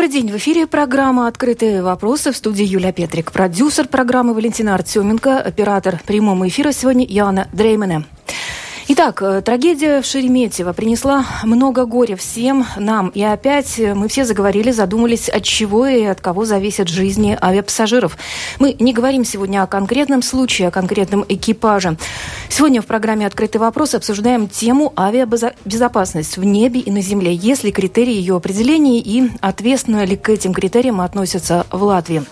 Добрый день. В эфире программа «Открытые вопросы» в студии Юлия Петрик. Продюсер программы Валентина Артеменко, оператор прямого эфира сегодня Яна Дреймене. Итак, э, трагедия в Шереметьево принесла много горя всем нам. И опять мы все заговорили, задумались, от чего и от кого зависят жизни авиапассажиров. Мы не говорим сегодня о конкретном случае, о конкретном экипаже. Сегодня в программе «Открытый вопрос» обсуждаем тему авиабезопасность в небе и на земле. Есть ли критерии ее определения и ответственно ли к этим критериям относятся в Латвии?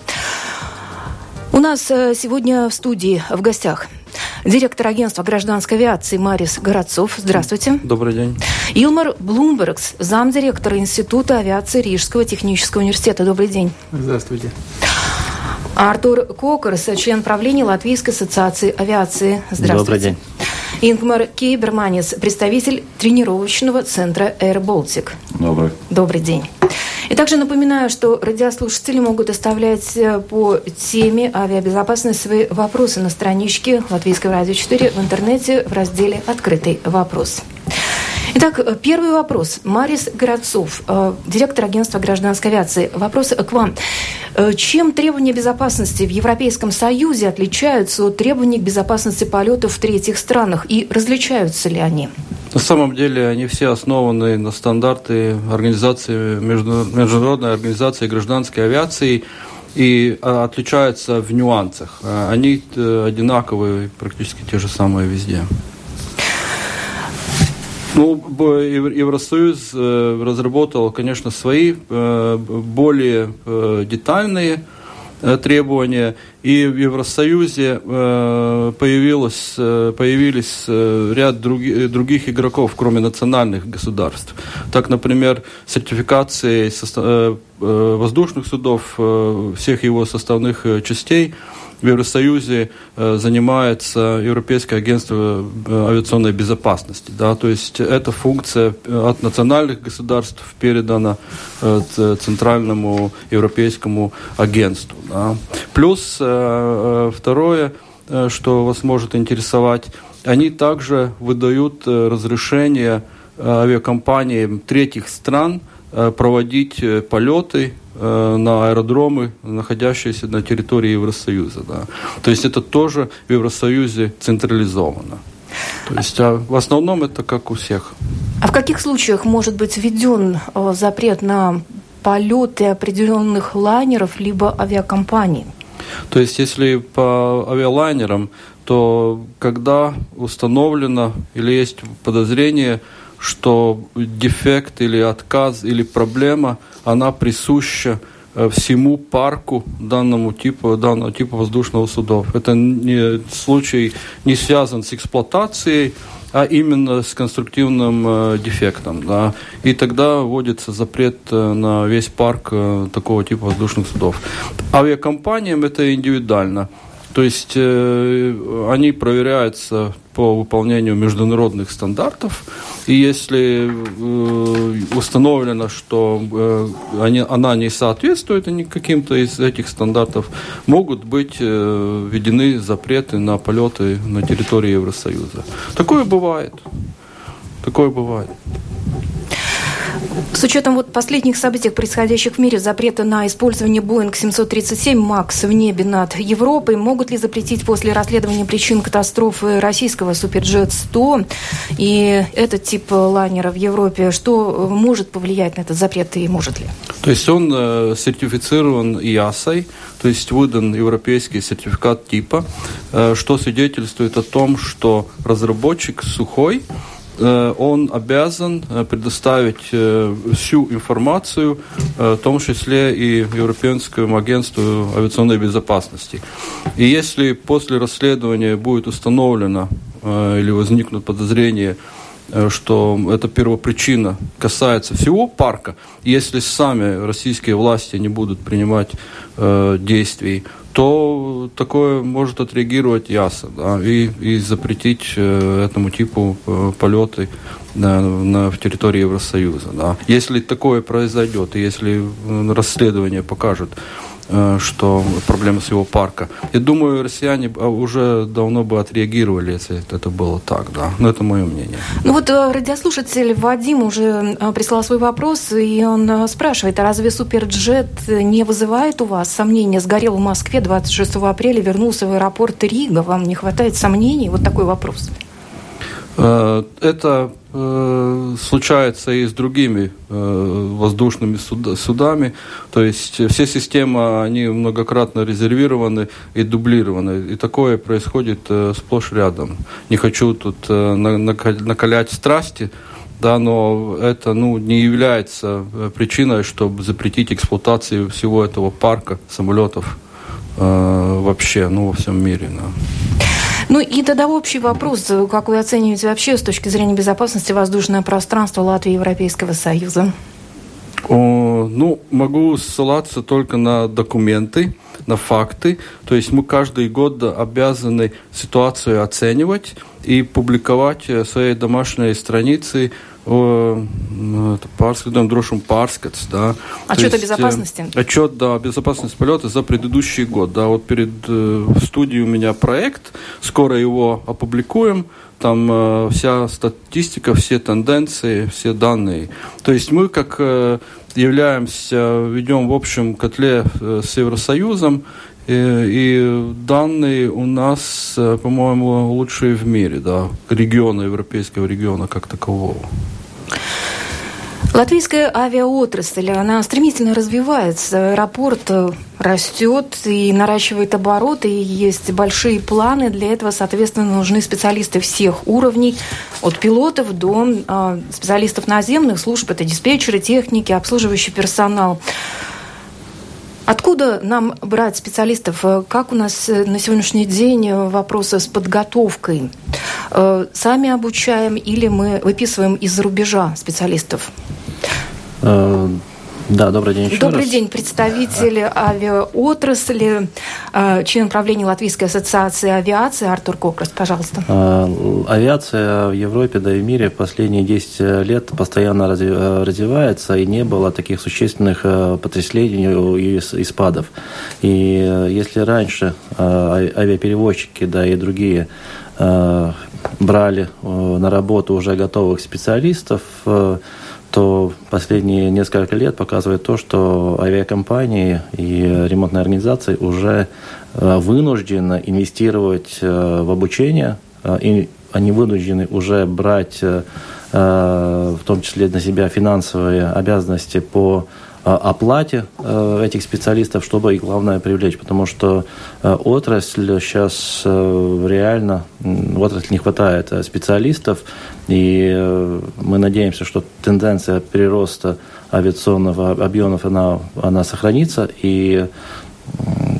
У нас э, сегодня в студии в гостях директор агентства гражданской авиации Марис Городцов. Здравствуйте. Добрый день. Илмар Блумбергс, замдиректора Института авиации Рижского технического университета. Добрый день. Здравствуйте. Артур Кокерс, член правления Латвийской ассоциации авиации. Здравствуйте. Добрый день. Ингмар Кейберманис, представитель тренировочного центра Air Baltic. Добрый. Добрый день. Также напоминаю, что радиослушатели могут оставлять э, по теме авиабезопасности свои вопросы на страничке Латвийского радио 4 в интернете в разделе «Открытый вопрос». Итак, э, первый вопрос. Марис Городцов, э, директор агентства гражданской авиации. Вопрос к вам. Чем требования безопасности в Европейском Союзе отличаются от требований к безопасности полетов в третьих странах и различаются ли они? На самом деле они все основаны на стандарты организации, международной организации гражданской авиации и а, отличаются в нюансах. А, они э, одинаковые, практически те же самые везде. Ну, Евросоюз э, разработал, конечно, свои э, более детальные требования, и в Евросоюзе э, появилось, э, появились ряд други, других игроков, кроме национальных государств. Так, например, сертификации воздушных судов, всех его составных частей – в Евросоюзе э, занимается Европейское агентство э, авиационной безопасности. Да? То есть эта функция э, от национальных государств передана Центральному Европейскому агентству. Да? Плюс второе, что вас может интересовать, они также выдают разрешение авиакомпаниям третьих стран проводить полеты Э, на аэродромы, находящиеся на территории Евросоюза. Да. То есть это тоже в Евросоюзе централизовано. То есть а в основном это как у всех. А в каких случаях может быть введен э, запрет на полеты определенных лайнеров либо авиакомпаний? То есть если по авиалайнерам, то когда установлено или есть подозрение, что дефект или отказ или проблема, она присуща э, всему парку данному типу, данного типа воздушного судов. Это не, случай не связан с эксплуатацией, а именно с конструктивным э, дефектом. Да. И тогда вводится запрет э, на весь парк э, такого типа воздушных судов. Авиакомпаниям это индивидуально. То есть э, они проверяются по выполнению международных стандартов, и если э, установлено, что э, они, она не соответствует каким-то из этих стандартов, могут быть э, введены запреты на полеты на территории Евросоюза. Такое бывает. Такое бывает. С учетом вот последних событий, происходящих в мире, запрета на использование Boeing 737 MAX в небе над Европой, могут ли запретить после расследования причин катастрофы российского Суперджет 100 и этот тип лайнера в Европе? Что может повлиять на этот запрет и может ли? То есть он э, сертифицирован ИАСой, то есть выдан европейский сертификат типа, э, что свидетельствует о том, что разработчик сухой, он обязан э, предоставить э, всю информацию, в том числе и Европейскому агентству авиационной безопасности. И если после расследования будет установлено или возникнут подозрения, что эта первопричина касается всего парка, если сами российские власти не будут принимать действий, то такое может отреагировать ЯСА да, и, и запретить э, этому типу э, полеты на, на, в территории Евросоюза. Да. Если такое произойдет, и если э, расследование покажет, что проблема с его парка. Я думаю, россияне а, уже давно бы отреагировали, если это было так, да. Но это мое мнение. Ну вот э, радиослушатель Вадим уже э, прислал свой вопрос, и он спрашивает, а разве суперджет не вызывает у вас сомнения? Сгорел в Москве 26 апреля, вернулся в аэропорт Рига. Вам не хватает сомнений? Вот такой вопрос. Это Э, случается и с другими э, воздушными судами. То есть все системы, они многократно резервированы и дублированы. И такое происходит э, сплошь рядом. Не хочу тут накалять страсти, да, но это ну, не является причиной, чтобы запретить эксплуатацию всего этого парка самолетов вообще, ну, во всем мире. Да. Ну и тогда общий вопрос. Как вы оцениваете вообще с точки зрения безопасности воздушное пространство Латвии и Европейского Союза? О, ну, могу ссылаться только на документы, на факты. То есть мы каждый год обязаны ситуацию оценивать и публиковать свои домашние страницы pārskatām drošumu pārskats. Да. Отчет есть, о безопасности? Отчет, да, о безопасности полета за предыдущий год. Да, вот перед э, студией у меня проект, скоро его опубликуем. Там э, вся статистика, все тенденции, все данные. То есть мы как э, являемся, ведем в общем котле э, с Евросоюзом, и данные у нас, э, по-моему, лучшие в мире, да, региона, европейского региона как такового. Латвийская авиаотрасль, она стремительно развивается. Аэропорт э, растет и наращивает обороты, и есть большие планы. Для этого, соответственно, нужны специалисты всех уровней, от пилотов до э, специалистов наземных служб, это диспетчеры, техники, обслуживающий персонал. Откуда нам брать специалистов? Как у нас э, на сегодняшний день вопросы с подготовкой? Э, сами обучаем или мы выписываем из-за рубежа специалистов? Э, да, добрый день еще Добрый раз. день, представитель авиаотрасли, э, член правления Латвийской ассоциации авиации Артур Кокрас, пожалуйста. Авиация в Европе, да и в мире последние 10 лет постоянно развивается, и не было таких существенных потрясений и спадов. И если раньше авиаперевозчики, да и другие брали на работу уже готовых специалистов, то последние несколько лет показывает то, что авиакомпании и ремонтные организации уже э, вынуждены инвестировать э, в обучение, э, и они вынуждены уже брать в том числе на себя финансовые обязанности по оплате этих специалистов, чтобы их главное привлечь, потому что отрасль сейчас реально, в отрасли не хватает специалистов, и э, мы надеемся, что тенденция прироста авиационного объемов, она, она сохранится, и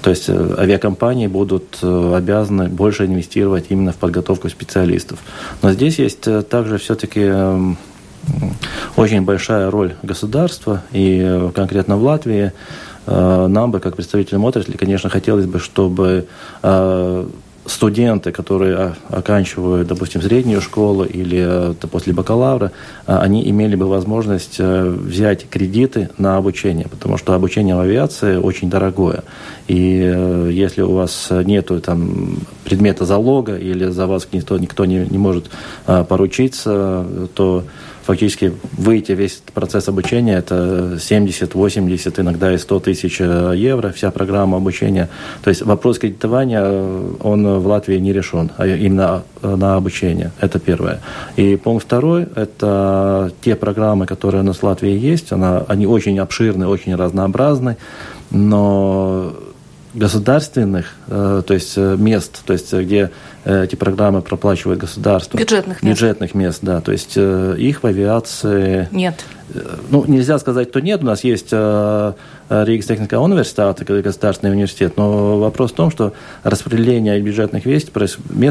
то есть э, авиакомпании будут э, обязаны больше инвестировать именно в подготовку специалистов. Но здесь есть также все-таки очень большая роль государства, и конкретно в Латвии нам бы, как представителям отрасли, конечно, хотелось бы, чтобы студенты, которые оканчивают, допустим, среднюю школу или э, после бакалавра, э, они имели бы возможность э, взять кредиты на обучение, потому что обучение в авиации очень дорогое. И если у вас нет там, предмета залога или за вас никто, никто не, не может поручиться, то фактически выйти весь процесс обучения, это 70, 80, иногда и 100 тысяч э, евро, вся программа обучения. То есть вопрос кредитования, э, он в Латвии не решен, а именно э, на обучение. Это первое. И пункт второй, это те программы, которые у нас в Латвии есть, она, они очень обширны, очень разнообразны, но государственных, э, то есть э, мест, то есть где э, эти программы проплачивает государство. Бюджетных мест. Бюджетных мест, да. То есть их в авиации... Нет. Ну, нельзя сказать, что нет. У нас есть Риgas технического университета, государственный университет, но вопрос в том, что распределение бюджетных мест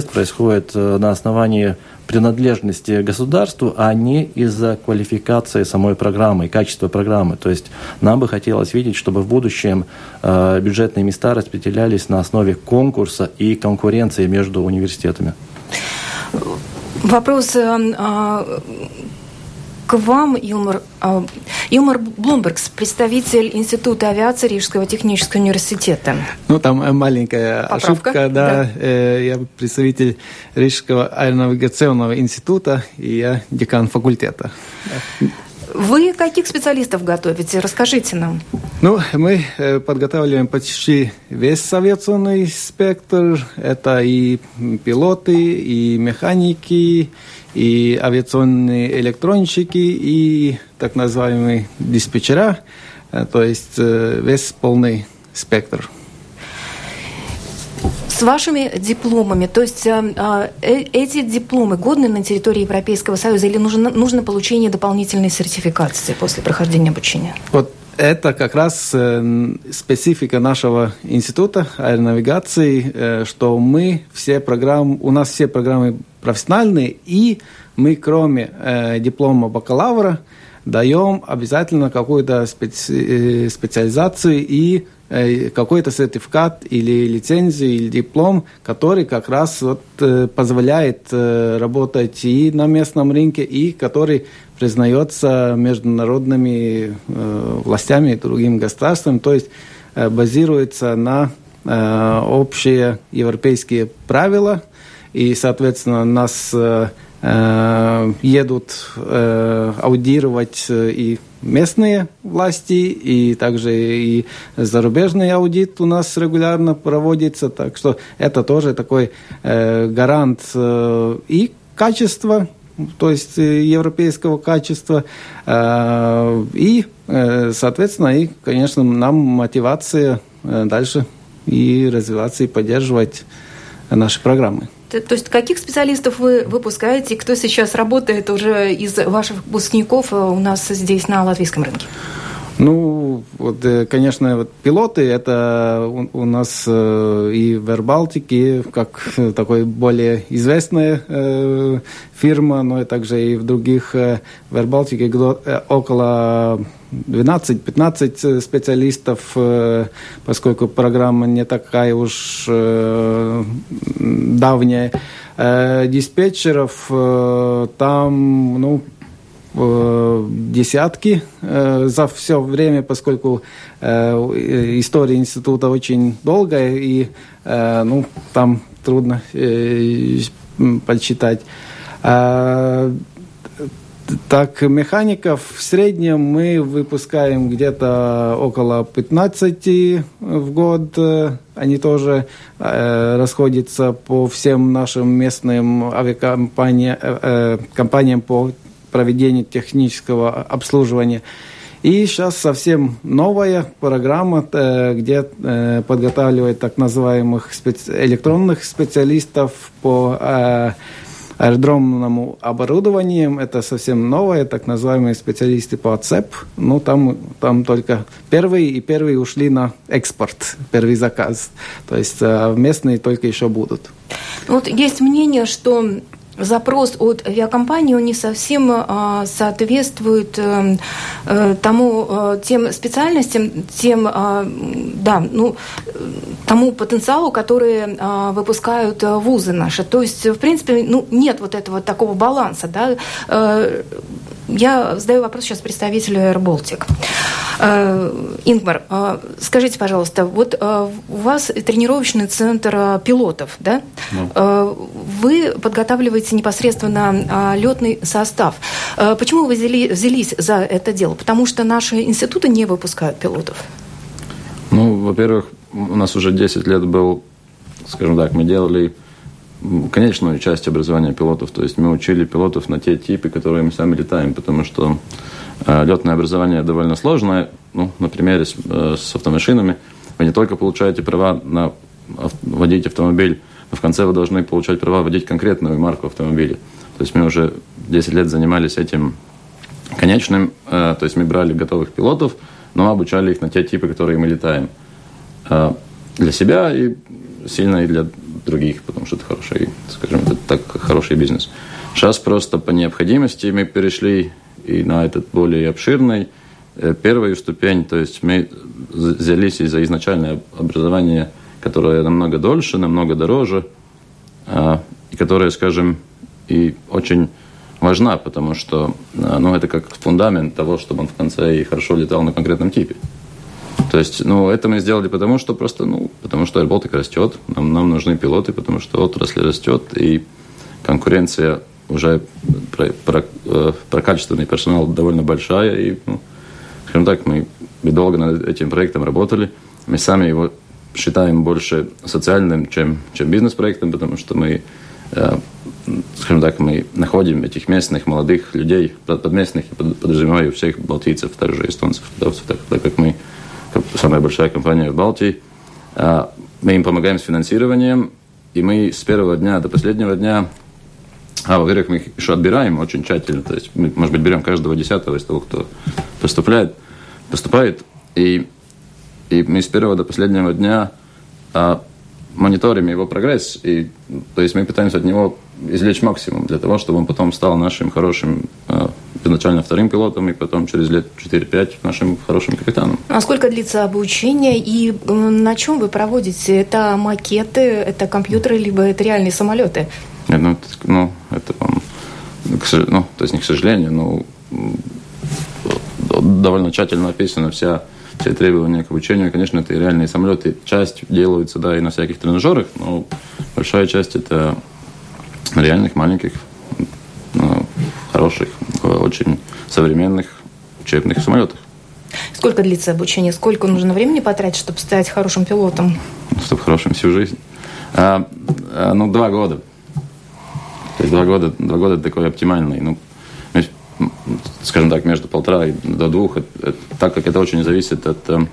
происходит на основании принадлежности государству, а не из-за квалификации самой программы и качества программы. То есть нам бы хотелось видеть, чтобы в будущем э, бюджетные места распределялись на основе конкурса и конкуренции между университетами. Вопрос э, а, к вам, Илмар. А, Илмар Блумбергс, представитель Института авиации Рижского технического университета. Ну, там э, маленькая Поправка, ошибка, да. да. Э, я представитель Рижского аэронавигационного института, и я декан факультета. Вы каких специалистов готовите? Расскажите нам. Ну, мы э, подготавливаем почти весь авиационный спектр. Это и пилоты, и механики, и авиационные электронщики, и так называемые диспетчера. Э, то есть э, весь полный спектр с вашими дипломами, то есть э, э, эти дипломы годны на территории Европейского Союза или нужно, нужно получение дополнительной сертификации после прохождения обучения? Вот это как раз э, специфика нашего института аэронавигации, э, что мы все программы, у нас все программы профессиональные, и мы кроме э, диплома бакалавра даем обязательно какую-то специ, специализацию и какой-то сертификат или лицензию или диплом, который как раз вот позволяет работать и на местном рынке, и который признается международными властями и другим государством, то есть базируется на общие европейские правила, и, соответственно, нас едут аудировать и местные власти, и также и зарубежный аудит у нас регулярно проводится, так что это тоже такой э, гарант э, и качества, то есть э, европейского качества, э, и, э, соответственно, и, конечно, нам мотивация дальше и развиваться, и поддерживать наши программы. То, есть каких специалистов вы выпускаете, кто сейчас работает уже из ваших выпускников у нас здесь на латвийском рынке? Ну, вот, э, конечно, вот пилоты это у, у нас э, и в Эрбалтике, как такой более известная э, фирма, но и также и в других э, э, около 12-15 специалистов, э, поскольку программа не такая уж э, давняя. Э, диспетчеров э, там, ну, Э, десятки э, за все время, поскольку э, история института очень долгая, и ну, там трудно подсчитать. А, так, механиков в среднем мы выпускаем где-то около 15 в год. Они тоже э, расходятся по всем нашим местным авиакомпаниям э, компаниям по проведения технического обслуживания. И сейчас совсем новая программа, э, где э, подготавливают так называемых электронных специалистов по э, аэродромному оборудованию. Это совсем новое, так называемые специалисты по ЦЕП. Ну, там, там только первые, и первые ушли на экспорт, первый заказ. То есть местные только еще будут. Вот есть мнение, что запрос от авиакомпании он не совсем а, соответствует э, э, тому э, тем специальностям, тем да, ну, тому потенциалу, который выпускают вузы наши. То есть, в принципе, ну, нет вот этого такого баланса, да. Я задаю вопрос сейчас представителю Air Baltic. Ингмар, скажите, пожалуйста, вот у вас тренировочный центр пилотов, да? Ну. Вы подготавливаете непосредственно а, летный состав. А, почему вы взяли, взялись за это дело? Потому что наши институты не выпускают пилотов. Ну, во-первых, у нас уже 10 лет был, скажем так, мы делали конечную часть образования пилотов. То есть мы учили пилотов на те типы, которые мы сами летаем, потому что э, летное образование довольно сложное. Ну, на примере с, э, с автомашинами вы не только получаете права на водить автомобиль но в конце вы должны получать права водить конкретную марку автомобиля. То есть мы уже 10 лет занимались этим конечным, э, то есть мы брали готовых пилотов, но обучали их на те типы, которые мы летаем. Для себя и сильно и для других, потому что это хороший, скажем, это так хороший бизнес. Сейчас просто по необходимости мы перешли и на этот более обширный э, первую ступень, то есть мы взялись из-за изначальное образование, которое намного дольше, намного дороже, а, и которое, скажем, и очень важна, потому что а, ну, это как фундамент того, чтобы он в конце и хорошо летал на конкретном типе. То есть, ну, это мы сделали потому, что просто, ну, потому что AirBaltic растет, нам, нам нужны пилоты, потому что отрасль растет, и конкуренция уже про, про, э, про качественный персонал довольно большая, и, ну, скажем так, мы, мы долго над этим проектом работали, мы сами его считаем больше социальным, чем, чем бизнес-проектом, потому что мы э, скажем так, мы находим этих местных молодых людей, под местных, подразумеваю всех балтийцев, также эстонцев, так, так как мы самая большая компания в Балтии. А, мы им помогаем с финансированием, и мы с первого дня до последнего дня, а, во-первых, мы их еще отбираем очень тщательно, то есть мы, может быть, берем каждого десятого из того, кто поступает, поступает, и, и мы с первого до последнего дня а, мониторим его прогресс, и, то есть мы пытаемся от него извлечь максимум для того, чтобы он потом стал нашим хорошим, э, изначально вторым пилотом, и потом через лет 4-5 нашим хорошим капитаном. А сколько длится обучение и на чем вы проводите? Это макеты, это компьютеры, либо это реальные самолеты? Нет, ну, ну, это, ну, то есть не к сожалению, но довольно тщательно описана вся все требования к обучению, конечно, это и реальные самолеты. Часть делаются, да, и на всяких тренажерах, но большая часть это реальных, маленьких, ну, хороших, очень современных учебных самолетах. Сколько длится обучение? Сколько нужно времени потратить, чтобы стать хорошим пилотом? Чтобы хорошим всю жизнь. А, а, ну, два года. То есть два года, два года такой оптимальный. Ну, скажем так, между полтора и до двух, это, так как это очень зависит от, э,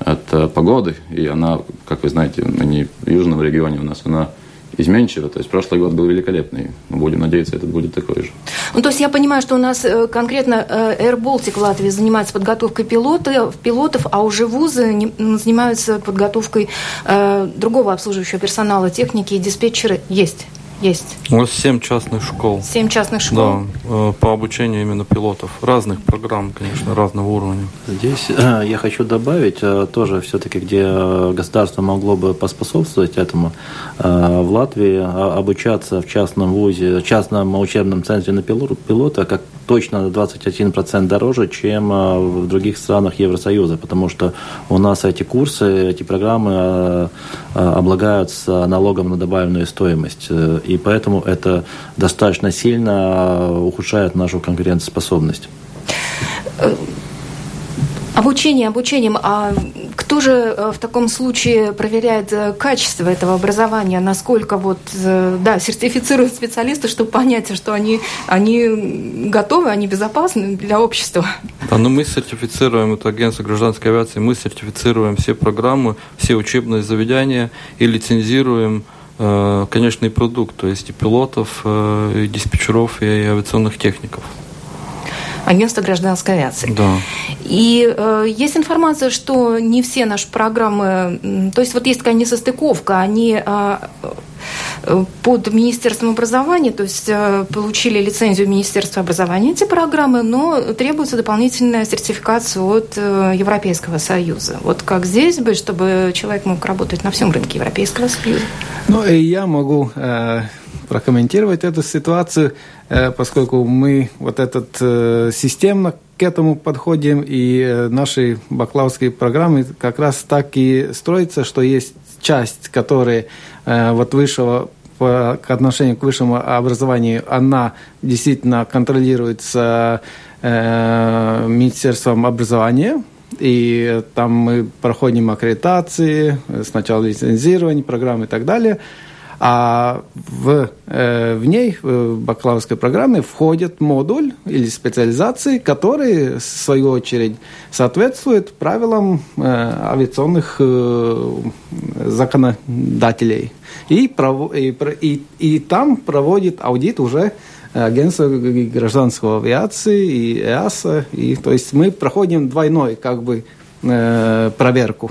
от э, погоды, и она, как вы знаете, не в южном регионе у нас, она изменчиво. То есть прошлый год был великолепный. Мы будем надеяться, этот будет такой же. Ну, то есть я понимаю, что у нас э, конкретно Air Baltic в Латвии занимается подготовкой пилотов, пилотов а уже вузы занимаются подготовкой э, другого обслуживающего персонала, техники и диспетчеры есть есть? У нас семь частных школ. Семь частных школ? Да, э, по обучению именно пилотов. Разных программ, конечно, разного уровня. Здесь э, я хочу добавить э, тоже все-таки, где государство могло бы поспособствовать этому. В Латвии обучаться в частном вузе, в частном учебном центре на пилота, как точно на 21% дороже, чем в других странах Евросоюза, потому что у нас эти курсы, эти программы облагаются налогом на добавленную стоимость и поэтому это достаточно сильно ухудшает нашу конкурентоспособность. Обучение обучением. А кто же э, в таком случае проверяет э, качество этого образования? Насколько вот, э, да, сертифицируют специалисты, чтобы понять, что они, они готовы, они безопасны для общества? Да, но ну мы сертифицируем, это агентство гражданской авиации, мы сертифицируем все программы, все учебные заведения и лицензируем Э, конечный продукт, то есть и пилотов, э, и диспетчеров, и авиационных техников. Агентство гражданской авиации. Да. И э, есть информация, что не все наши программы, то есть вот есть такая несостыковка, они э, Э, под Министерством образования, то есть э, получили лицензию Министерства образования эти программы, но требуется дополнительная сертификация от э, Европейского Союза. Вот как здесь бы, чтобы человек мог работать на всем рынке Европейского Союза? Ну, и я могу э, прокомментировать эту ситуацию, э, поскольку мы вот этот э, системно к этому подходим, и э, наши бакалаврские программы как раз так и строятся, что есть часть, которая э, вот высшего к отношению к высшему образованию, она действительно контролируется э, Министерством образования, и там мы проходим аккредитации, сначала лицензирование, программы и так далее – а в, э, в ней, в бакалаврской программе, входит модуль или специализации, которые, в свою очередь, соответствуют правилам э, авиационных э, законодателей. И, пров, и, и, и там проводит аудит уже агентство гражданской авиации и ЭАСА. И, то есть мы проходим двойной как бы, э, проверку.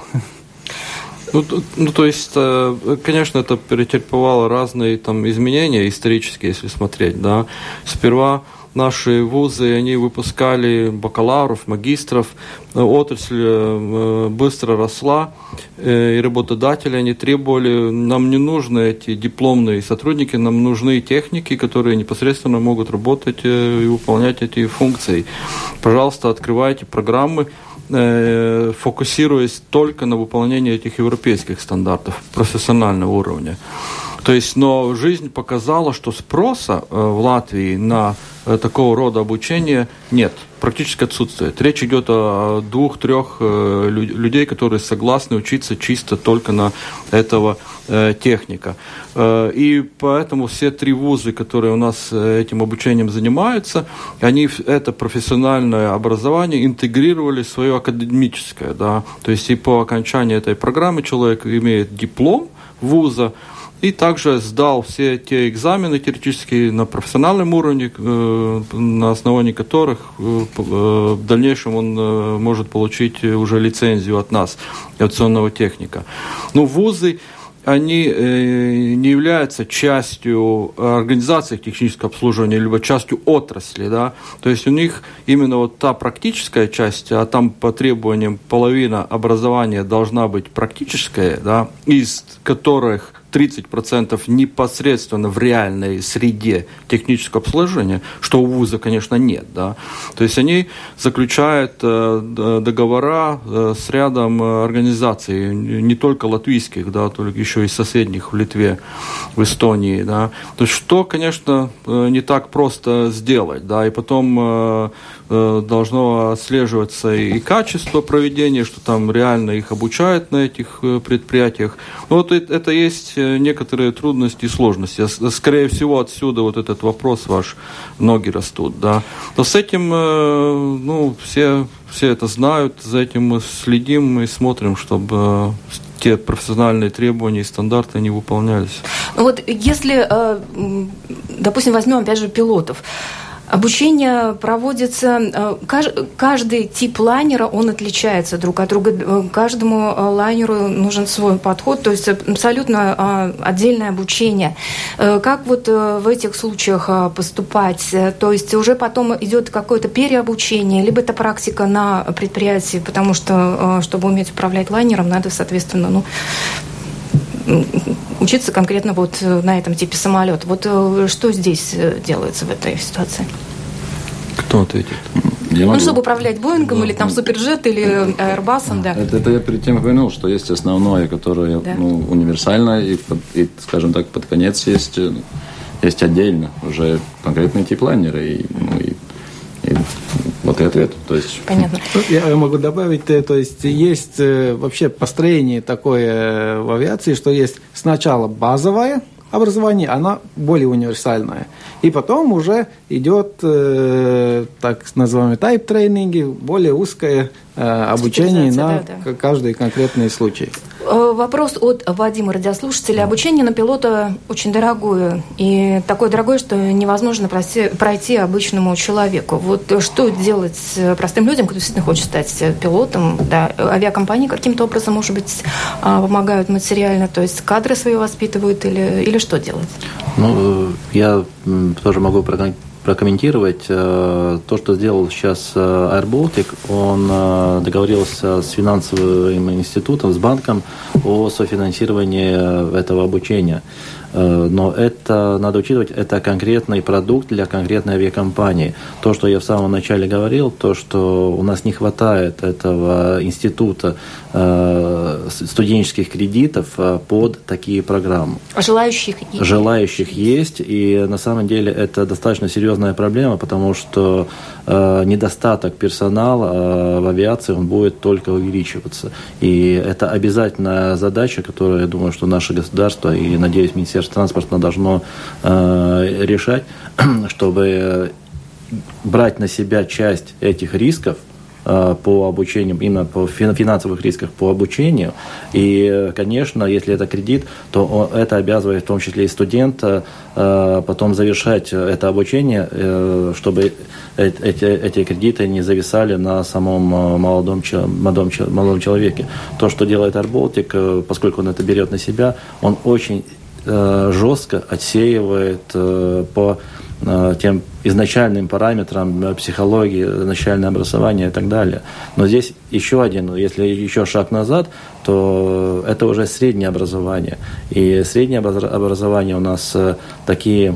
Ну, ну, то есть, э, конечно, это претерпевало разные там изменения исторические, если смотреть, да. Сперва наши вузы, они выпускали бакалавров, магистров, отрасль э, быстро росла, э, и работодатели, они требовали, нам не нужны эти дипломные сотрудники, нам нужны техники, которые непосредственно могут работать и выполнять эти функции. Пожалуйста, открывайте программы, Э, фокусируясь только на выполнении этих европейских стандартов профессионального уровня. То есть, но жизнь показала, что спроса э, в Латвии на э, такого рода обучение нет, практически отсутствует. Речь идет о двух-трех людей, которые согласны учиться чисто только на этого техника. И поэтому все три вузы, которые у нас этим обучением занимаются, они это профессиональное образование интегрировали в свое академическое. Да? То есть и по окончании этой программы человек имеет диплом вуза, и также сдал все те экзамены теоретические на профессиональном уровне, э, на основании которых э, э, в дальнейшем он может получить уже лицензию от нас, авиационного техника. Ну, вузы, они не являются частью организации технического обслуживания, либо частью отрасли, да, то есть у них именно вот та практическая часть, а там по требованиям половина образования должна быть практическая, да, из которых 30% непосредственно в реальной среде технического обслуживания, что у вуза, конечно, нет. Да? То есть они заключают э, договора э, с рядом э, организаций, не только латвийских, да, только еще и соседних в Литве, в Эстонии. Да? То есть что, конечно, не так просто сделать. Да? И потом должно отслеживаться и качество проведения, что там реально их обучают на этих предприятиях. Ну, вот это есть некоторые трудности и сложности. Скорее всего, отсюда вот этот вопрос ваш, ноги растут, да. Но с этим, э, ну, все, все это знают, за этим мы следим и смотрим, чтобы э, те профессиональные требования и стандарты не выполнялись. Ну вот если, э, допустим, возьмем опять же пилотов, Обучение проводится, э, каждый тип лайнера, он отличается друг от друга. Э, каждому э, лайнеру нужен свой подход, то есть абсолютно отдельное обучение. Как вот в этих случаях поступать? То есть уже потом идет какое-то переобучение, либо это практика на предприятии, потому что, чтобы уметь управлять лайнером, надо, соответственно, ну, учиться конкретно вот э, на этом типе самолета. Вот э, что здесь э, делается в этой ситуации? Кто ответит? Я ну, могу... чтобы управлять Боингом да. или там Суперджет или Airbus, да. Это, это я перед тем упомянул, что есть основное, которое да. ну, универсальное, и, и, скажем так, под конец есть, есть отдельно уже конкретные тип лайнеры, и, ну, и и и ответ. То есть... Понятно. Я могу добавить, э, то есть есть э, вообще построение такое в авиации, что есть сначала базовое образование, она более универсальная. И потом уже идет э, так называемые тайп-тренинги, более узкое э, обучение на да, да. каждый конкретный случай. Э, вопрос от Вадима, радиослушателя. Обучение на пилота очень дорогое. И такое дорогое, что невозможно пройти, пройти обычному человеку. Вот что делать простым людям, кто действительно хочет стать пилотом? Да, авиакомпании каким-то образом, может быть, а, помогают материально, то есть кадры свои воспитывают или, или что делать? Ну, я тоже могу прокомментировать э, то, что сделал сейчас э, Air Baltic. Он э, договорился с финансовым институтом, с банком о софинансировании этого обучения. Э, но это, надо учитывать, это конкретный продукт для конкретной авиакомпании. То, что я в самом начале говорил, то, что у нас не хватает этого института э, студенческих кредитов э, под такие программы. А желающих есть? Желающих есть, и на самом деле это достаточно серьезная проблема, потому что недостаток персонала в авиации он будет только увеличиваться. И это обязательная задача, которую, я думаю, что наше государство и, надеюсь, Министерство транспорта должно э, решать, чтобы брать на себя часть этих рисков Э, по обучению, именно по финансовых рисках по обучению. И, конечно, если это кредит, то это обязывает в том числе и студента э, потом завершать это обучение, э, чтобы эти, эти кредиты не зависали на самом молодом, молодом, молодом человеке. То, что делает AirBaltic, поскольку он это берет на себя, он очень жестко отсеивает по тем изначальным параметрам психологии, начальное образование и так далее. Но здесь еще один, если еще шаг назад, то это уже среднее образование. И среднее образование у нас э, такие э,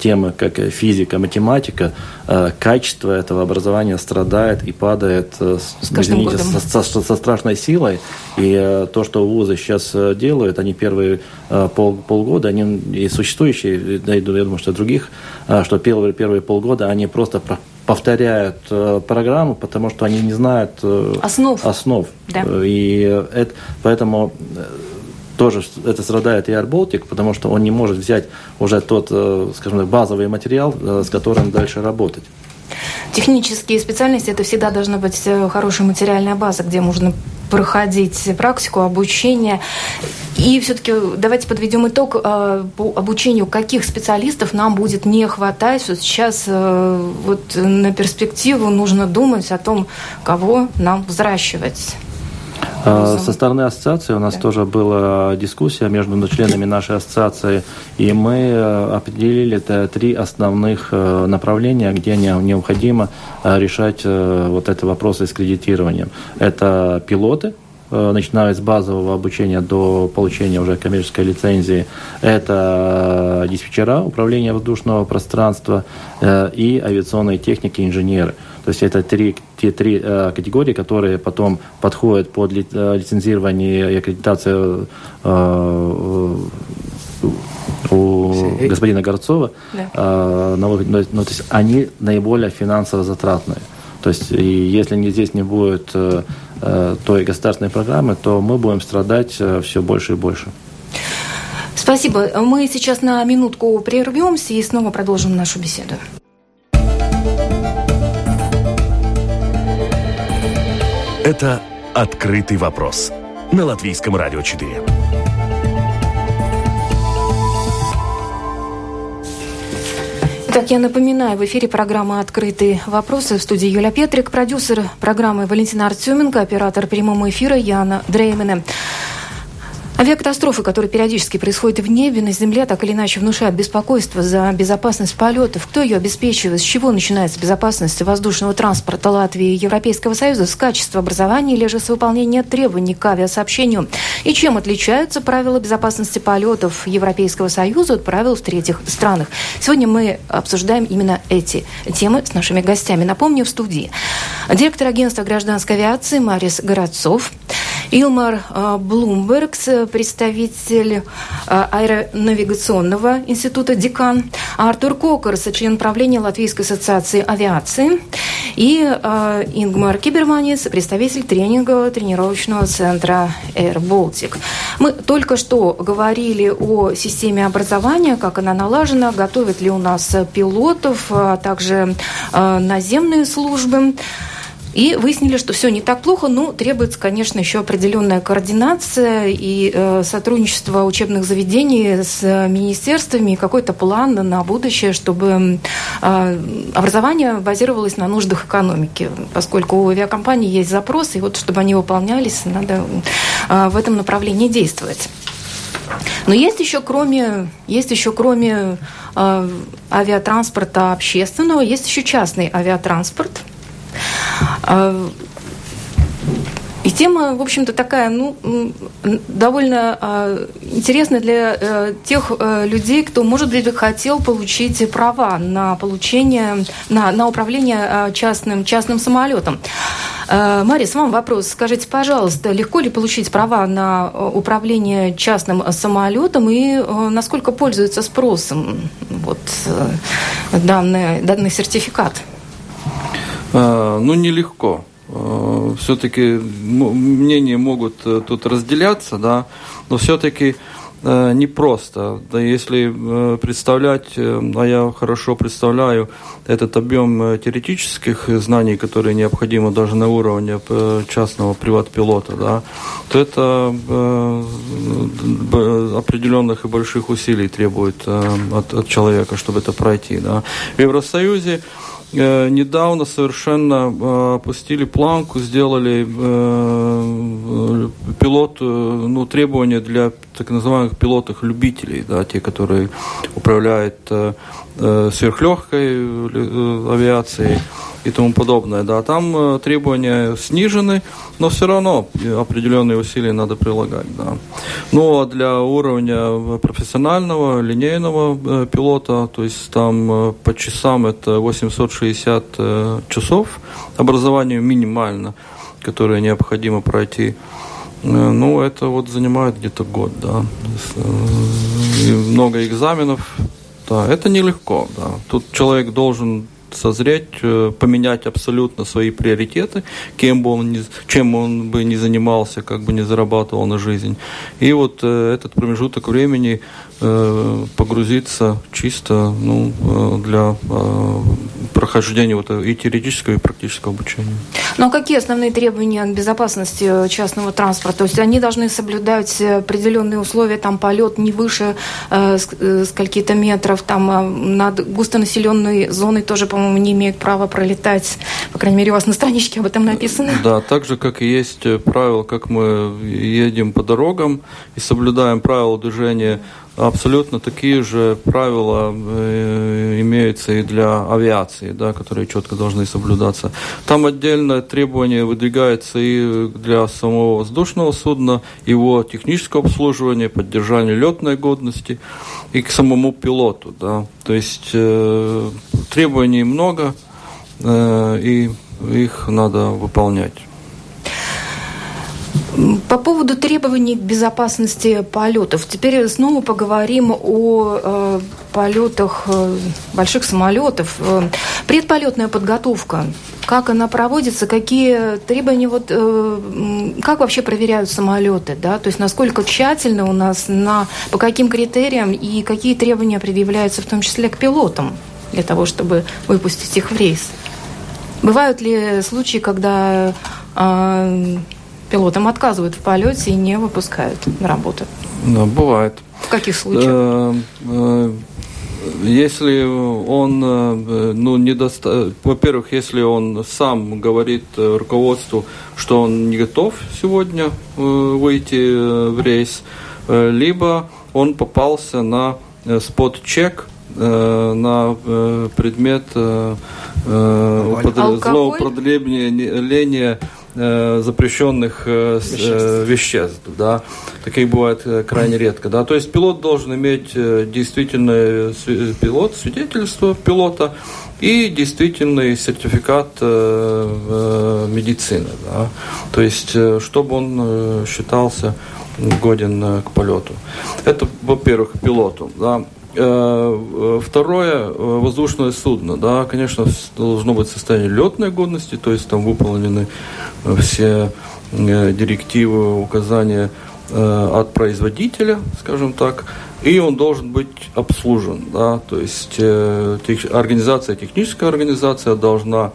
темы, как физика, математика, э, качество этого образования страдает и падает с, извините, со, со, со страшной силой. И то, что вузы сейчас делают, они первые пол, полгода, они и существующие, я думаю, что других, что первые первые, полгода они просто повторяют э, программу, потому что они не знают э, основ. основ. Да. И это, поэтому э, тоже это страдает и AirBaltic, потому что он не может взять уже тот, э, скажем так, базовый материал, э, с которым дальше работать. Технические специальности – это всегда должна быть э, хорошая материальная база, где можно проходить практику, обучение. И все-таки давайте подведем итог по обучению, каких специалистов нам будет не хватать. Вот сейчас вот на перспективу нужно думать о том, кого нам взращивать. А, со стороны ассоциации у нас да. тоже была дискуссия между членами нашей ассоциации, и мы э, определили три основных э, направления, где необходимо э, решать вот это вопросы с кредитированием. Это пилоты, начиная с базового обучения до получения уже коммерческой лицензии, это диспетчера управления воздушного пространства и авиационные техники, инженеры. То есть это три, те три э, категории, которые потом подходят под ли, э, лицензирование и аккредитацию э, у господина Горцова. Да. Э, ну, ну, то есть они наиболее финансово затратные. То есть и если не, здесь не будет э, э, той государственной программы, то мы будем страдать э, все больше и больше. Спасибо. Мы сейчас на минутку прервемся и снова продолжим нашу беседу. Это «Открытый вопрос» на Латвийском радио 4. Итак, я напоминаю, в эфире программа «Открытые вопросы» в студии Юля Петрик, продюсер программы Валентина Артеменко, оператор прямого эфира Яна Дреймена. Авиакатастрофы, которые периодически происходят в небе, на земле, так или иначе внушают беспокойство за безопасность полетов. Кто ее обеспечивает? С чего начинается безопасность воздушного транспорта Латвии и Европейского Союза? С качества образования или же с выполнения требований к авиасообщению? И чем отличаются правила безопасности полетов Европейского Союза от правил в третьих странах? Сегодня мы обсуждаем именно эти темы с нашими гостями. Напомню, в студии директор агентства гражданской авиации Марис Городцов, Илмар э, Блумбергс, представитель э, аэронавигационного института, декан, Артур Кокерс, член правления Латвийской ассоциации авиации, и э, Ингмар Кейберманис, представитель тренингового тренировочного центра Air Baltic. Мы только что говорили о системе образования, как она налажена, готовят ли у нас пилотов, а также наземные службы. И выяснили, что все не так плохо, но требуется, конечно, еще определенная координация и э, сотрудничество учебных заведений с министерствами какой-то план на будущее, чтобы э, образование базировалось на нуждах экономики, поскольку у авиакомпаний есть запросы, и вот чтобы они выполнялись, надо э, в этом направлении действовать. Но есть еще кроме, есть еще кроме э, авиатранспорта общественного, есть еще частный авиатранспорт – а, и тема, в общем-то, такая, ну, довольно э, интересная для э, тех э, людей, кто, может быть, хотел получить права на получение, на, на управление э, частным, частным самолетом. Э, Марис, вам вопрос. Скажите, пожалуйста, легко ли получить права на управление частным самолетом и э, насколько пользуется спросом вот, э, данный, данный сертификат? А, ну, нелегко. А, все-таки мнения могут э, тут разделяться, да, но все-таки э, непросто. Да, если э, представлять, а я хорошо представляю этот объем теоретических знаний, которые необходимы даже на уровне частного приват-пилота, да, то это определенных и больших усилий требует от, от человека, чтобы это пройти. Да. В Евросоюзе недавно совершенно э, опустили планку, сделали э, пилот, ну, требования для так называемых пилотов-любителей, да, те, которые управляют сверхлегкой авиацией и тому подобное. Да, там э, требования снижены, но все равно определенные усилия надо прилагать. Да. Ну а для уровня профессионального линейного э, пилота, то есть там э, по часам это 860 э, часов образования минимально, которое необходимо пройти. Э, ну, это вот занимает где-то год, да. Э, и много экзаменов. Да, это нелегко, да. Тут человек должен созреть, э, поменять абсолютно свои приоритеты, кем бы он ни, чем он бы не занимался, как бы не зарабатывал на жизнь. И вот э, этот промежуток времени погрузиться чисто ну, э, для э, прохождения вот и теоретического, и практического обучения. Ну а какие основные требования к безопасности частного транспорта? То есть они должны соблюдать определенные условия, там полет не выше э, скольки-то метров, там э, над густонаселенной зоной тоже, по-моему, по-моему, не имеют права пролетать. По крайней мере, у вас на страничке об этом написано. Да, так же, как и есть правила, как мы едем по дорогам и соблюдаем правила движения абсолютно такие же правила э, имеются и для авиации, да, которые четко должны соблюдаться. Там отдельное требование выдвигается и для самого воздушного судна, его технического обслуживания, поддержания летной годности и к самому пилоту. Да. То есть э, требований много, э, и их надо выполнять. По поводу требований безопасности полетов. Теперь снова поговорим о э, полетах э, больших самолетов. Э, предполетная подготовка. Как она проводится? Какие требования? Вот, э, как вообще проверяют самолеты? Да? То есть насколько тщательно у нас, на, по каким критериям и какие требования предъявляются в том числе к пилотам для того, чтобы выпустить их в рейс? Бывают ли случаи, когда э, пилотам отказывают в полете и не выпускают на работу? Да, бывает. В каких случаях? Э, э, если он, э, ну, недоста... во-первых, если он сам говорит руководству, что он не готов сегодня выйти в рейс, либо он попался на спот-чек, на предмет злоупотребления запрещенных э, веществ. веществ да. Такие бывают э, крайне редко. Да. То есть пилот должен иметь действительный пилот, свидетельство пилота и действительный сертификат э, медицины. Да. То есть, чтобы он считался годен к полету. Это, во-первых, пилоту. Да. Второе, воздушное судно, да, конечно, должно быть состояние летной годности, то есть там выполнены все э, директивы, указания э, от производителя, скажем так, и он должен быть обслужен. Да? То есть э, организация, техническая организация должна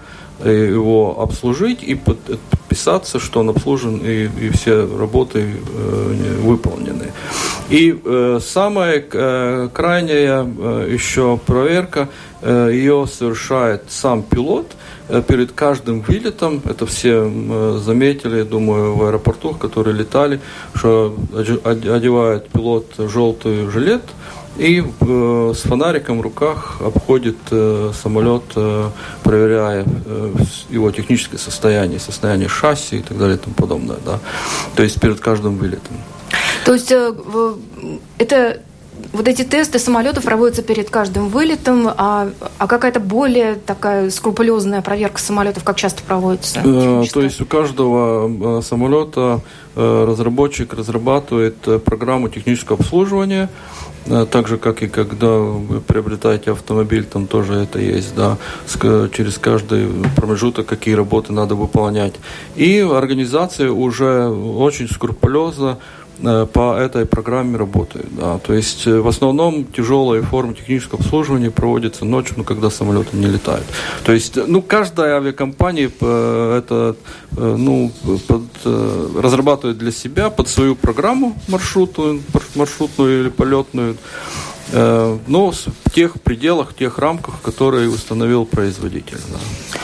его обслужить и подписаться, что он обслужен и, и все работы э, выполнены. И э, самая э, крайняя э, еще проверка, э, ее совершает сам пилот – Э, перед каждым вылетом, это все э, заметили, думаю, в аэропорту, которые летали, что одевает пилот желтый жилет и э, с фонариком в руках обходит самолет, проверяя его техническое состояние, состояние шасси и так далее и тому подобное. Да. То есть перед каждым вылетом. То есть это вот эти тесты самолетов проводятся перед каждым вылетом, а, а какая-то более такая скрупулезная проверка самолетов как часто проводится? Э, то есть у каждого э, самолета э, разработчик разрабатывает э, программу технического обслуживания, так же, как и когда вы приобретаете автомобиль, там тоже это есть, да, через каждый промежуток, какие работы надо выполнять. И организация уже очень скрупулезно по этой программе работают. Да. То есть э, в основном тяжелые формы технического обслуживания проводятся ночью, ну, когда самолеты не летают. То есть, ну, каждая авиакомпания э, это, ну, под, разрабатывает для себя под свою программу маршрутную, маршрутную или полетную, но в тех пределах, в тех рамках, которые установил производитель. Да.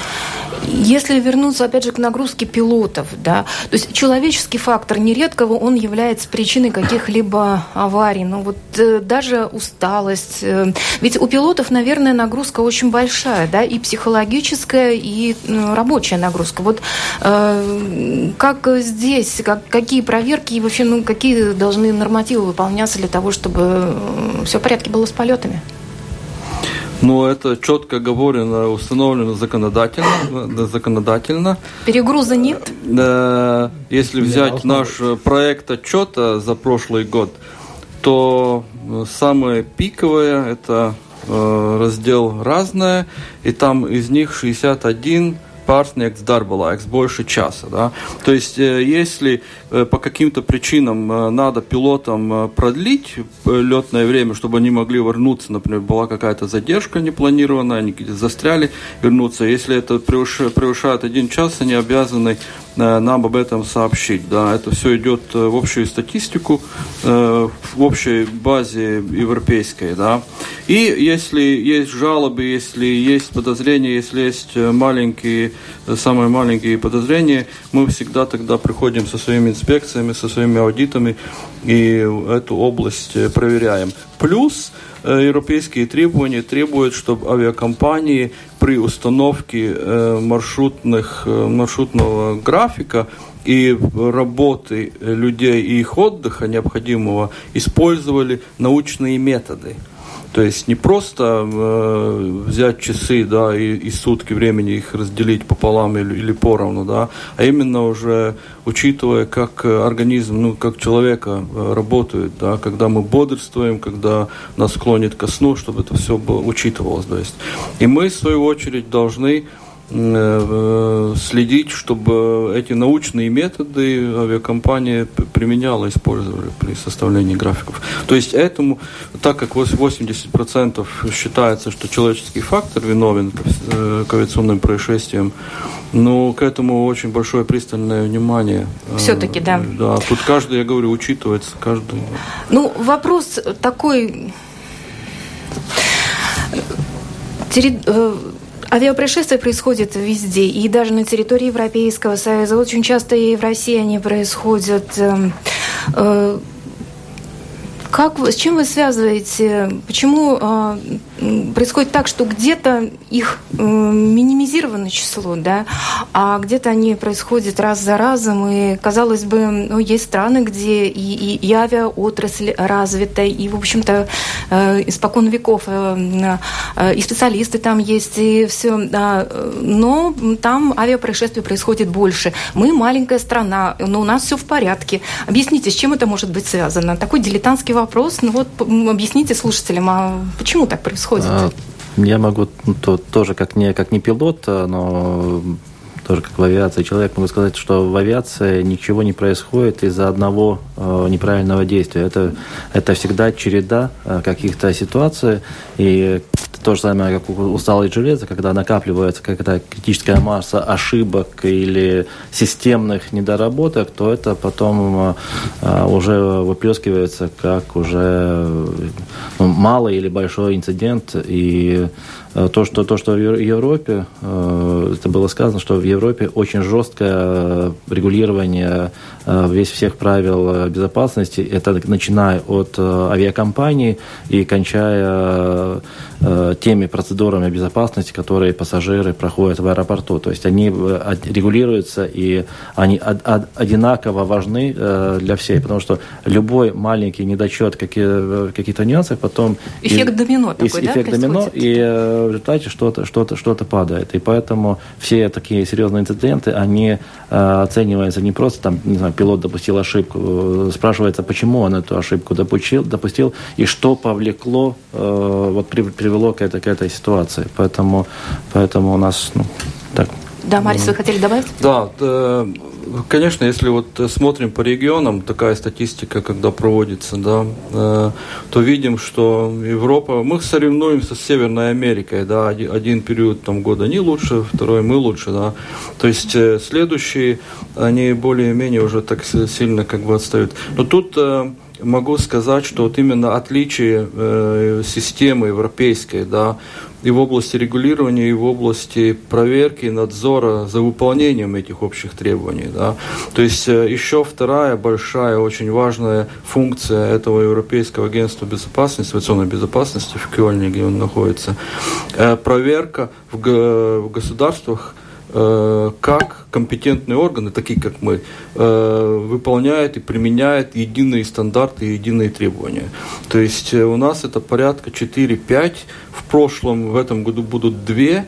Если вернуться, опять же, к нагрузке пилотов, да, то есть человеческий фактор нередко он является причиной каких-либо аварий. Ну вот э, даже усталость. Э, ведь у пилотов, наверное, нагрузка очень большая, да, и психологическая, и ну, рабочая нагрузка. Вот э, как здесь, как, какие проверки и вообще, ну, какие должны нормативы выполняться для того, чтобы э, все в порядке было с полетами? Ну, это четко говорено, установлено законодательно. законодательно. Перегруза нет? Да, если взять наш проект отчета за прошлый год, то самое пиковое – это э, раздел «Разное», и там из них 61 pārsniegts darba laiks больше часа. Да? То есть, э, если э, по каким-то причинам э, надо пилотам продлить летное время, чтобы они могли вернуться, например, была какая-то задержка непланированная, они застряли, вернуться. Если это превышает один час, они обязаны нам об этом сообщить. Да, это все идет в общую статистику, в общей базе европейской. Да. И если есть жалобы, если есть подозрения, если есть маленькие самые маленькие подозрения, мы всегда тогда приходим со своими инспекциями, со своими аудитами и эту область э, проверяем. Плюс э, европейские требования требуют, чтобы авиакомпании при установке э, маршрутных, маршрутного графика и работы людей и их отдыха необходимого использовали научные методы. То есть не просто э, взять часы, да, и, и сутки времени их разделить пополам или, или поровну, да, а именно уже учитывая, как организм, ну, как человека э, работает, да, когда мы бодрствуем, когда нас склонит ко сну, чтобы это все было, учитывалось, то есть. И мы, в свою очередь, должны Э, следить, чтобы эти научные методы авиакомпания применяла, использовали при составлении графиков. То есть этому, так как 80% считается, что человеческий фактор виновен э, к авиационным происшествиям, но к этому очень большое пристальное внимание. Э, Все-таки, да. Да, тут каждый, я говорю, учитывается, каждый. Ну, вопрос такой Авиапроисшествия происходят везде, и даже на территории Европейского Союза. Очень часто и в России они происходят. Эм, э, как, с чем вы связываете? Почему э, происходит так, что где-то их э, минимизировано число, да, а где-то они происходят раз за разом, и, казалось бы, ну, есть страны, где и, и, и авиаотрасль развита, и, в общем-то, э, испокон веков э, э, и специалисты там есть, и все, да, но там авиапроисшествий происходит больше. Мы маленькая страна, но у нас все в порядке. Объясните, с чем это может быть связано? Такой дилетантский вопрос, ну вот объясните слушателям, а почему так происходит? Происходит? А, я могу ну, то, тоже как не, как не пилот, а, но тоже как в авиации. Человек, могу сказать, что в авиации ничего не происходит из-за одного э, неправильного действия. Это, это всегда череда э, каких-то ситуаций, и то же самое, как у усталой железа, когда накапливается какая-то критическая масса ошибок или системных недоработок, то это потом э, уже выплескивается как уже ну, малый или большой инцидент, и Э, то, что, то, что в Европе, э, это было сказано, что в Европе очень жесткое регулирование э, весь всех правил безопасности, это начиная от авиакомпаний и кончая теми процедурами безопасности, которые пассажиры проходят в аэропорту. То есть они регулируются и они одинаково важны для всех, потому что любой маленький недочет какие-то нюансы потом... Эффект домино такой, эффект да, домино, и в результате что-то что -то, что -то падает. И поэтому все такие серьезные инциденты, они э, оцениваются не просто, там, не знаю, пилот допустил ошибку, э, спрашивается, почему он эту ошибку допустил, допустил и что повлекло, э, вот при, привело к этой, к этой ситуации. Поэтому, поэтому у нас ну, так Да, Марис, вы хотели добавить? Да, да, конечно, если вот смотрим по регионам, такая статистика, когда проводится, да, э, то видим, что Европа, мы соревнуемся с Северной Америкой, да, один, период там года они лучше, второй мы лучше, да, то есть э, следующие, они более-менее уже так сильно как бы отстают. Но тут э, могу сказать, что вот именно отличие э, системы европейской, да, и в области регулирования, и в области проверки, надзора за выполнением этих общих требований. Да. То есть э, еще вторая большая, очень важная функция этого Европейского агентства безопасности, авиационной безопасности в Кёльне, где он находится, э, проверка в, государствах, как компетентные органы, такие как мы, э, выполняют и применяют единые стандарты и единые требования. То есть э, у нас это порядка 4-5, в прошлом, в этом году будут две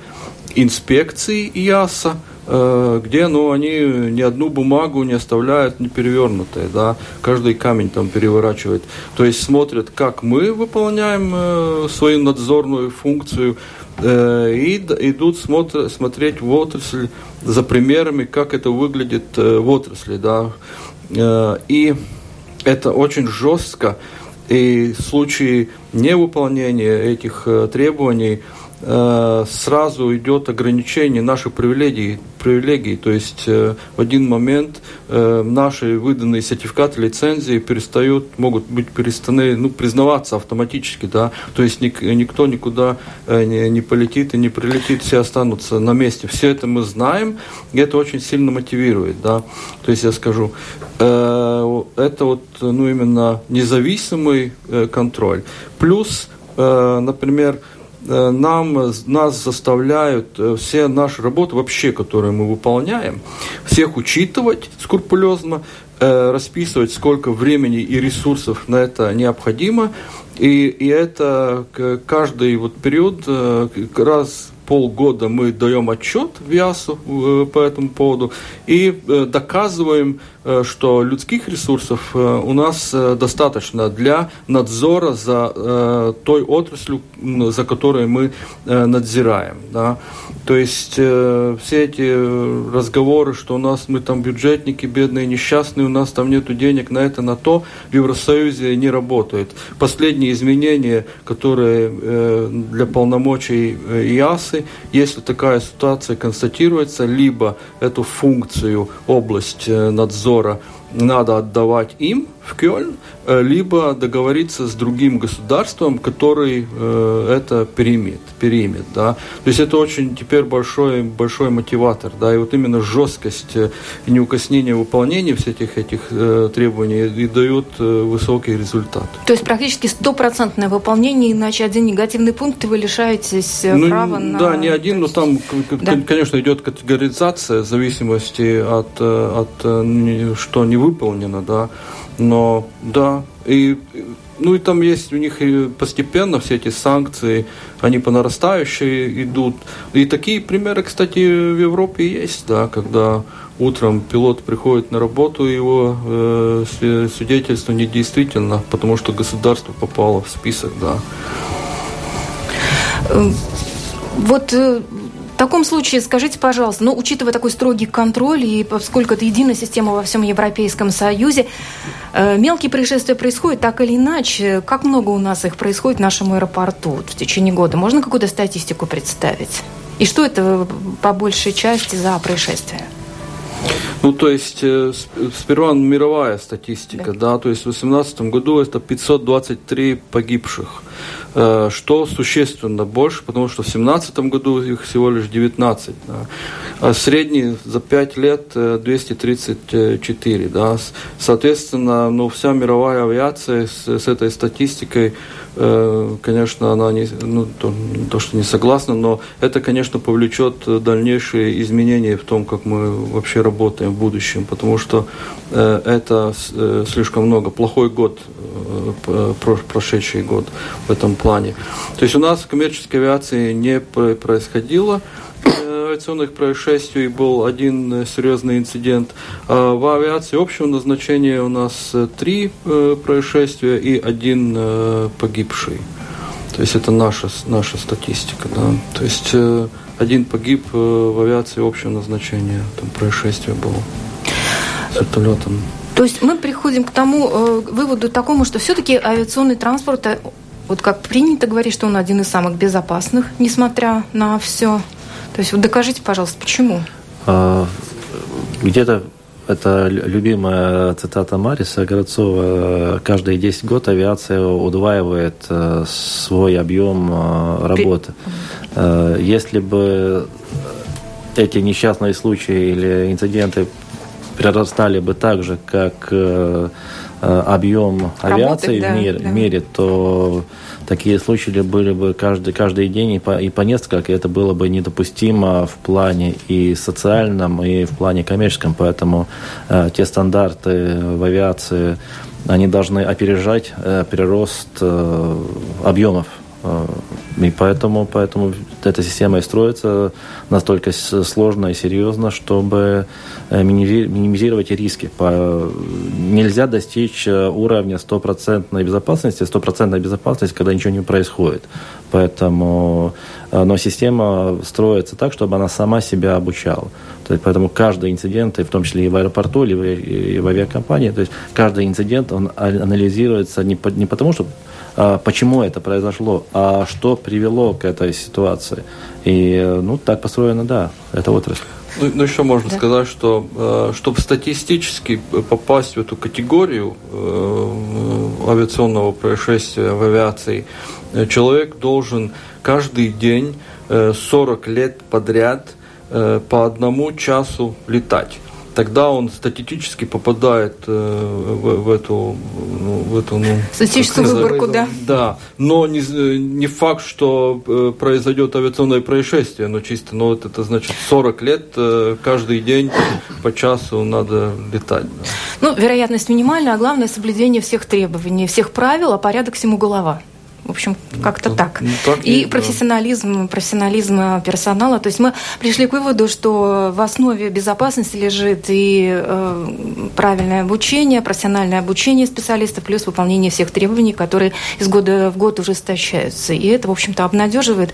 инспекции ИАСа, где ну, они ни одну бумагу не оставляют не перевернутой, да, каждый камень там переворачивает. То есть смотрят, как мы выполняем э, свою надзорную функцию, Э, и идут смотр, смотреть в отрасль за примерами, как это выглядит э, в отрасли. Да. Э, и это очень жестко. И в случае невыполнения этих требований – Э, сразу идет ограничение наших привилегий, привилегий. То есть э, в один момент э, наши выданные сертификаты, лицензии перестают, могут быть перестаны, ну, признаваться автоматически, да. То есть ник, никто никуда не, не полетит и не прилетит, все останутся на месте. Все это мы знаем, и это очень сильно мотивирует, да. То есть я скажу, это вот, ну, именно независимый контроль. Плюс, например, Э, нам, нас заставляют э, все наши работы вообще, которые мы выполняем, всех учитывать скрупулезно, э, расписывать, сколько времени и ресурсов на это необходимо. И, и это каждый вот период, раз полгода мы даем отчет ВИАСу э, по этому поводу и э, доказываем, э, что людских ресурсов у нас достаточно для надзора за той отраслью, за которой мы надзираем. Да. То есть все эти разговоры, что у нас мы там бюджетники бедные, несчастные, у нас там нету денег на это, на то, в Евросоюзе не работает. Последние изменения, которые для полномочий ИАСы. Если такая ситуация констатируется, либо эту функцию, область э, надзора надо отдавать им в Кёльн, э, либо договориться с другим государством, который э, это перемет, перемет, да. То есть это очень теперь большой, большой мотиватор, да, и вот именно жесткость э, и неукоснение выполнения всех этих, этих э, требований и дают э, высокий результат. То есть практически стопроцентное выполнение, иначе один негативный пункт, вы лишаетесь ну, права на... Да, не один, но там, да. конечно, идет категоризация в зависимости от, от что не выполнено, да. Но да, и ну и там есть у них постепенно все эти санкции, они по нарастающей идут. И такие примеры, кстати, в Европе есть, да, когда утром пилот приходит на работу, его э, свидетельство недействительно, потому что государство попало в список, да. Вот э, таком случае скажите, пожалуйста, ну, учитывая такой строгий контроль, и поскольку это единая система во всем Европейском Союзе, э, мелкие происшествия происходят так или иначе. Как много у нас их происходит в нашем аэропорту в течение года? Можно какую-то статистику представить? И что это по большей части за происшествия? Ну, то есть, э, сперва мировая статистика, да, да то есть в 2018 году это 523 погибших. Э, что существенно больше, потому что в 2017 году их всего лишь 19. Да. А средний за 5 лет 234. Э, да. Соответственно, ну, вся мировая авиация с, с этой статистикой конечно, она не, ну, то, то, что не согласна, но это, конечно, повлечет дальнейшие изменения в том, как мы вообще работаем в будущем, потому что э, это э, слишком много. Плохой год, э, прошедший год в этом плане. То есть у нас в коммерческой авиации не происходило авиационных происшествий был один э, серьезный инцидент. А в авиации общего назначения у нас э, три э, происшествия и один погибший. То есть это наша, наша статистика. Да? То есть один погиб в авиации общего назначения. Там происшествие было с вертолетом. То есть мы приходим к тому э, выводу такому, что все-таки авиационный транспорт, вот как принято говорить, что он один из самых безопасных, несмотря на все. То есть вот докажите, пожалуйста, почему? А, где-то это любимая цитата Мариса Городцова. Каждые 10 год авиация удваивает э, свой объем э, работы. Э, если бы эти несчастные случаи или инциденты прирастали бы так же, как объем авиации Работать, в, мире, да. в мире, то такие случаи были бы каждый, каждый день и по, и по несколько, и это было бы недопустимо в плане и социальном, и в плане коммерческом. Поэтому э, те стандарты в авиации, они должны опережать э, прирост э, объемов и поэтому, поэтому эта система и строится настолько сложно и серьезно, чтобы э, минимизировать риски. Нельзя достичь э, уровня стопроцентной безопасности, стопроцентной безопасности, когда ничего не происходит. Поэтому, но система строится так, чтобы она сама себя обучала. То есть, поэтому каждый инцидент, и в том числе и в аэропорту, или в, и в авиакомпании, то есть каждый инцидент, он анализируется не, по, не потому, что а, почему это произошло, а что привело к этой ситуации. И ну, так построена, да, эта отрасль. Ну, ну еще можно да. сказать, что э, чтобы статистически попасть в эту категорию э, авиационного происшествия в авиации, э, человек должен каждый день 40 лет подряд по одному часу летать тогда он статистически попадает э, в, в эту, ну, в эту ну, статистическую выборку, да. Да, но не, не факт, что э, произойдет авиационное происшествие, но чисто, но вот это значит 40 лет э, каждый день по часу надо летать. Да. Ну, вероятность минимальная, а главное соблюдение всех требований, всех правил, а порядок всему голова. В общем, как-то ну, так. Ну, так. И, профессионализм, да. профессионализм персонала. То есть мы пришли к выводу, что в основе безопасности лежит и э, правильное обучение, профессиональное обучение специалистов, плюс выполнение всех требований, которые из года в год ужесточаются. И это, в общем-то, обнадеживает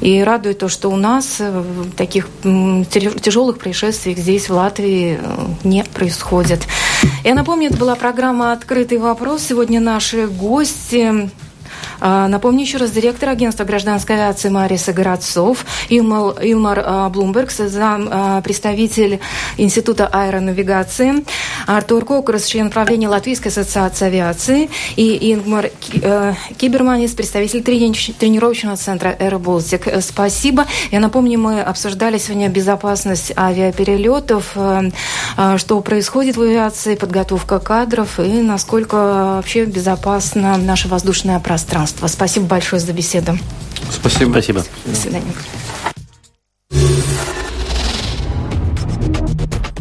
и радует то, что у нас э, таких тяжелых происшествий здесь, в Латвии, э, не происходит. Я напомню, это была программа «Открытый вопрос». Сегодня наши гости напомню еще раз, директор агентства гражданской авиации Мариса Городцов, Илмар, Илмар а, Блумберг, зам, а, представитель Института аэронавигации, Артур Кокрос, член правления Латвийской ассоциации авиации, и Ингмар Киберманис, представитель тренировочного центра «Аэроболтик». Спасибо. Я напомню, мы обсуждали сегодня безопасность авиаперелетов, что происходит в авиации, подготовка кадров и насколько вообще безопасно наше воздушное пространство пространство. Спасибо большое за беседу. Спасибо. Спасибо. До свидания.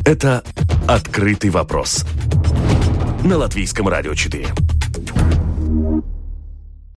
Это «Открытый вопрос» на Латвийском радио 4.